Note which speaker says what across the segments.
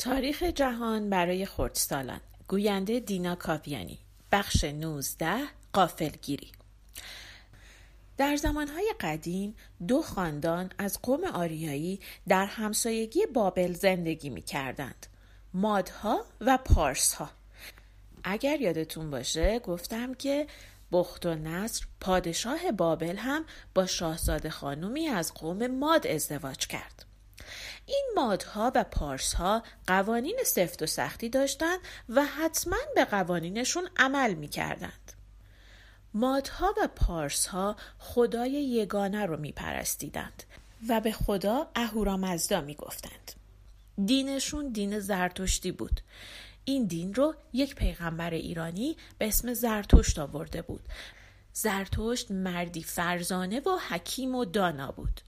Speaker 1: تاریخ جهان برای خردسالان گوینده دینا کاویانی بخش 19 قافلگیری در زمانهای قدیم دو خاندان از قوم آریایی در همسایگی بابل زندگی می کردند. مادها و پارسها. اگر یادتون باشه گفتم که بخت و نصر پادشاه بابل هم با شاهزاده خانومی از قوم ماد ازدواج کرد. این مادها و پارسها قوانین سفت و سختی داشتند و حتما به قوانینشون عمل می کردند. مادها و پارسها خدای یگانه رو می پرستیدند و به خدا اهورامزدا می گفتند. دینشون دین زرتشتی بود. این دین رو یک پیغمبر ایرانی به اسم زرتشت آورده بود زرتشت مردی فرزانه و حکیم و دانا بود.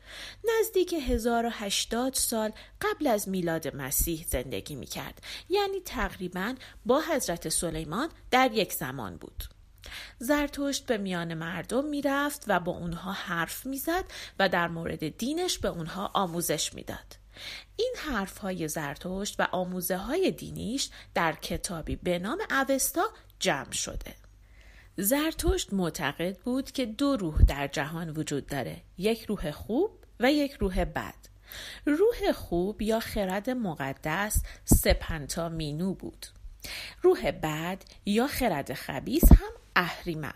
Speaker 1: نزدیک 1080 سال قبل از میلاد مسیح زندگی می کرد. یعنی تقریبا با حضرت سلیمان در یک زمان بود. زرتشت به میان مردم می‌رفت و با اونها حرف می‌زد و در مورد دینش به اونها آموزش می‌داد. این حرف های زرتشت و آموزه های دینیش در کتابی به نام اوستا جمع شده. زرتشت معتقد بود که دو روح در جهان وجود داره یک روح خوب و یک روح بد. روح خوب یا خرد مقدس سپنتا مینو بود. روح بد یا خرد خبیس هم اهریمن.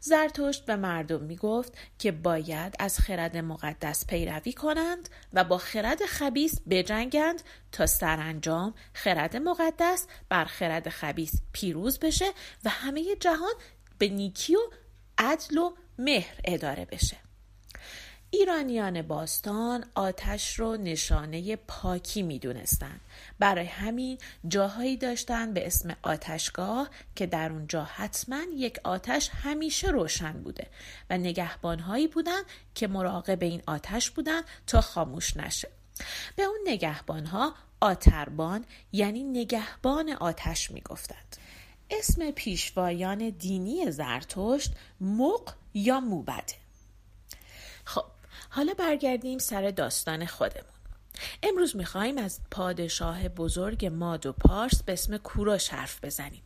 Speaker 1: زرتشت به مردم می گفت که باید از خرد مقدس پیروی کنند و با خرد خبیس بجنگند تا سرانجام خرد مقدس بر خرد خبیس پیروز بشه و همه جهان به نیکی و عدل و مهر اداره بشه. ایرانیان باستان آتش رو نشانه پاکی می دونستن. برای همین جاهایی داشتن به اسم آتشگاه که در اونجا حتما یک آتش همیشه روشن بوده و نگهبانهایی بودن که مراقب این آتش بودن تا خاموش نشه. به اون نگهبانها آتربان یعنی نگهبان آتش می گفتند. اسم پیشوایان دینی زرتشت مق یا موبده خب حالا برگردیم سر داستان خودمون. امروز می‌خوایم از پادشاه بزرگ ماد و پارس به اسم کوروش حرف بزنیم.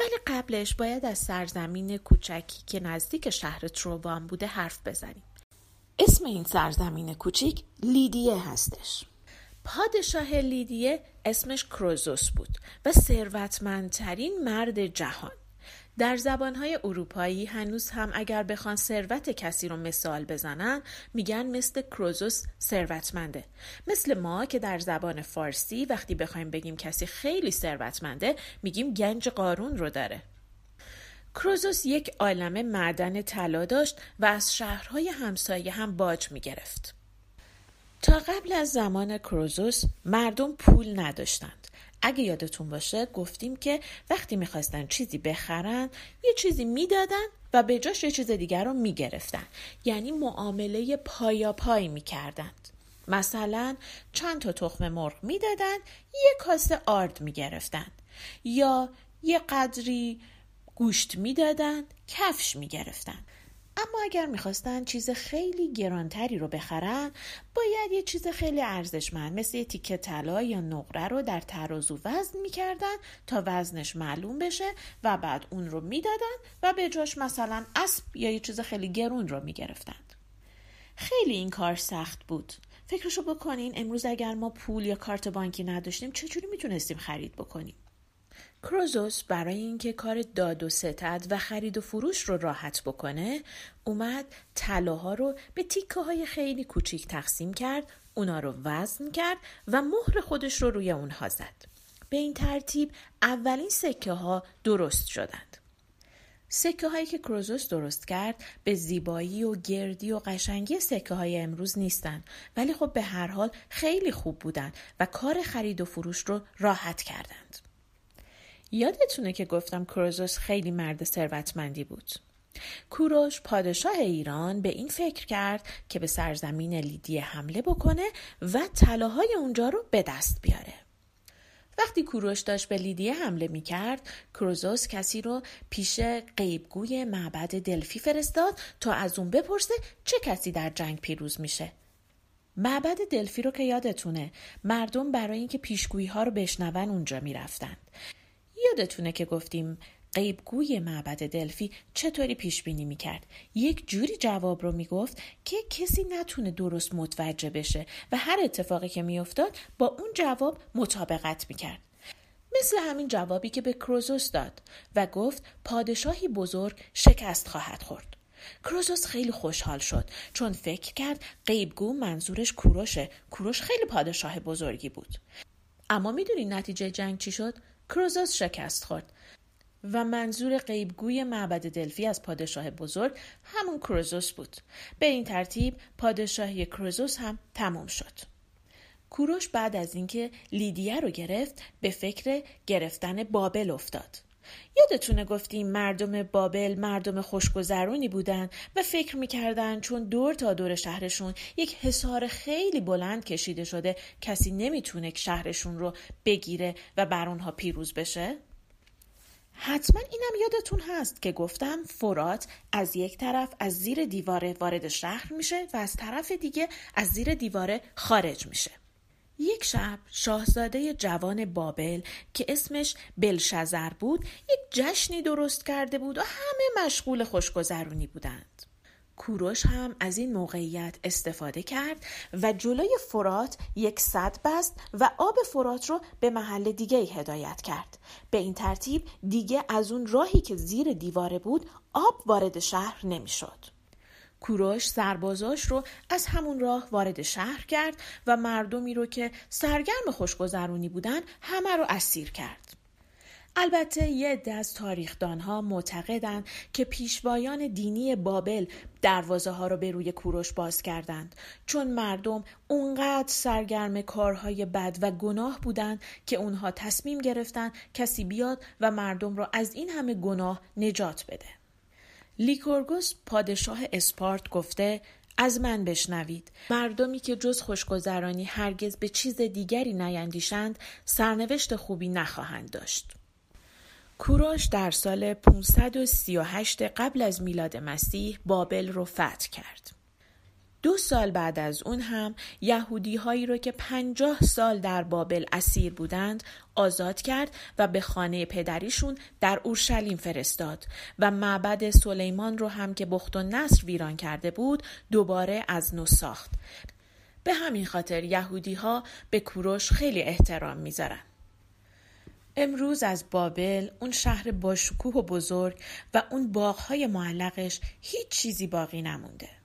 Speaker 1: ولی قبلش باید از سرزمین کوچکی که نزدیک شهر تروبان بوده حرف بزنیم. اسم این سرزمین کوچیک لیدیه هستش. پادشاه لیدیه اسمش کروزوس بود و ثروتمندترین مرد جهان. در زبانهای اروپایی هنوز هم اگر بخوان ثروت کسی رو مثال بزنن میگن مثل کروزوس ثروتمنده. مثل ما که در زبان فارسی وقتی بخوایم بگیم کسی خیلی ثروتمنده میگیم گنج قارون رو داره. کروزوس یک عالم معدن طلا داشت و از شهرهای همسایه هم باج می‌گرفت. تا قبل از زمان کروزوس مردم پول نداشتند. اگه یادتون باشه گفتیم که وقتی می‌خواستن چیزی بخرن یه چیزی می‌دادن و به جاش یه چیز دیگر رو می‌گرفتن. یعنی معامله پایا پای می‌کردند. مثلا چند تا تخم مرغ می‌دادن یه کاسه آرد می‌گرفتن. یا یه قدری گوشت می‌دادن کفش می‌گرفتن. اما اگر می‌خواستن چیز خیلی گرانتری رو بخرن باید یه چیز خیلی ارزشمند مثل یه تیکه طلا یا نقره رو در ترازو وزن می‌کردن تا وزنش معلوم بشه و بعد اون رو می‌دادن و به جاش مثلا اسب یا یه چیز خیلی گرون رو می‌گرفتند خیلی این کار سخت بود. فکرشو بکنین امروز اگر ما پول یا کارت بانکی نداشتیم چجوری می‌تونستیم خرید بکنیم؟ کروزوس برای اینکه کار داد و ستد و خرید و فروش رو راحت بکنه اومد طلاها رو به تیکه های خیلی کوچیک تقسیم کرد اونا رو وزن کرد و مهر خودش رو روی اونها زد. به این ترتیب اولین سکه ها درست شدند. سکه هایی که کروزوس درست کرد به زیبایی و گردی و قشنگی سکه های امروز نیستند ولی خب به هر حال خیلی خوب بودند و کار خرید و فروش رو راحت کردند. یادتونه که گفتم کروزوس خیلی مرد ثروتمندی بود. کوروش پادشاه ایران به این فکر کرد که به سرزمین لیدیه حمله بکنه و طلاهای اونجا رو به دست بیاره. وقتی کوروش داشت به لیدیه حمله می کرد، کروزوس کسی رو پیش قیبگوی معبد دلفی فرستاد تا از اون بپرسه چه کسی در جنگ پیروز میشه. معبد دلفی رو که یادتونه مردم برای اینکه پیشگویی ها رو بشنون اونجا می‌رفتند یادتونه که گفتیم قیبگوی معبد دلفی چطوری پیش بینی می‌کرد؟ یک جوری جواب رو می‌گفت که کسی نتونه درست متوجه بشه و هر اتفاقی که میافتاد با اون جواب مطابقت می‌کرد. مثل همین جوابی که به کروزوس داد و گفت پادشاهی بزرگ شکست خواهد خورد. کروزوس خیلی خوشحال شد چون فکر کرد قیبگو منظورش کوروشه. کوروش خیلی پادشاه بزرگی بود. اما می‌دونی نتیجه جنگ چی شد؟ کروزوس شکست خورد و منظور قیبگوی معبد دلفی از پادشاه بزرگ همون کروزوس بود به این ترتیب پادشاهی کروزوس هم تمام شد کوروش بعد از اینکه لیدیه رو گرفت به فکر گرفتن بابل افتاد. یادتونه گفتیم مردم بابل مردم خوشگذرونی بودن و فکر می‌کردن چون دور تا دور شهرشون یک حصار خیلی بلند کشیده شده کسی نمی‌تونه شهرشون رو بگیره و بر اونها پیروز بشه؟ حتما اینم یادتون هست که گفتم فرات از یک طرف از زیر دیواره وارد شهر میشه و از طرف دیگه از زیر دیواره خارج میشه. یک شب شاهزاده جوان بابل که اسمش بلشزر بود یک جشنی درست کرده بود و همه مشغول خوشگذرونی بودند. کوروش هم از این موقعیت استفاده کرد و جلوی فرات یک صد بست و آب فرات رو به محل دیگه هدایت کرد. به این ترتیب دیگه از اون راهی که زیر دیواره بود آب وارد شهر نمی‌شد. کوروش سربازاش رو از همون راه وارد شهر کرد و مردمی رو که سرگرم خوشگذرونی بودن همه رو اسیر کرد. البته یه عده از تاریخدانها معتقدند که پیشوایان دینی بابل دروازه ها رو به روی کوروش باز کردند چون مردم اونقدر سرگرم کارهای بد و گناه بودند که اونها تصمیم گرفتن کسی بیاد و مردم را از این همه گناه نجات بده. لیکورگوس پادشاه اسپارت گفته از من بشنوید. مردمی که جز خوشگذرانی هرگز به چیز دیگری نیندیشند سرنوشت خوبی نخواهند داشت. کوروش در سال 538 قبل از میلاد مسیح بابل رو فتح کرد. دو سال بعد از اون هم یهودی هایی رو که پنجاه سال در بابل اسیر بودند آزاد کرد و به خانه پدریشون در اورشلیم فرستاد و معبد سلیمان رو هم که بخت و نصر ویران کرده بود دوباره از نو ساخت. به همین خاطر یهودی ها به کوروش خیلی احترام می‌ذارن. امروز از بابل اون شهر باشکوه و بزرگ و اون باغهای معلقش هیچ چیزی باقی نمونده.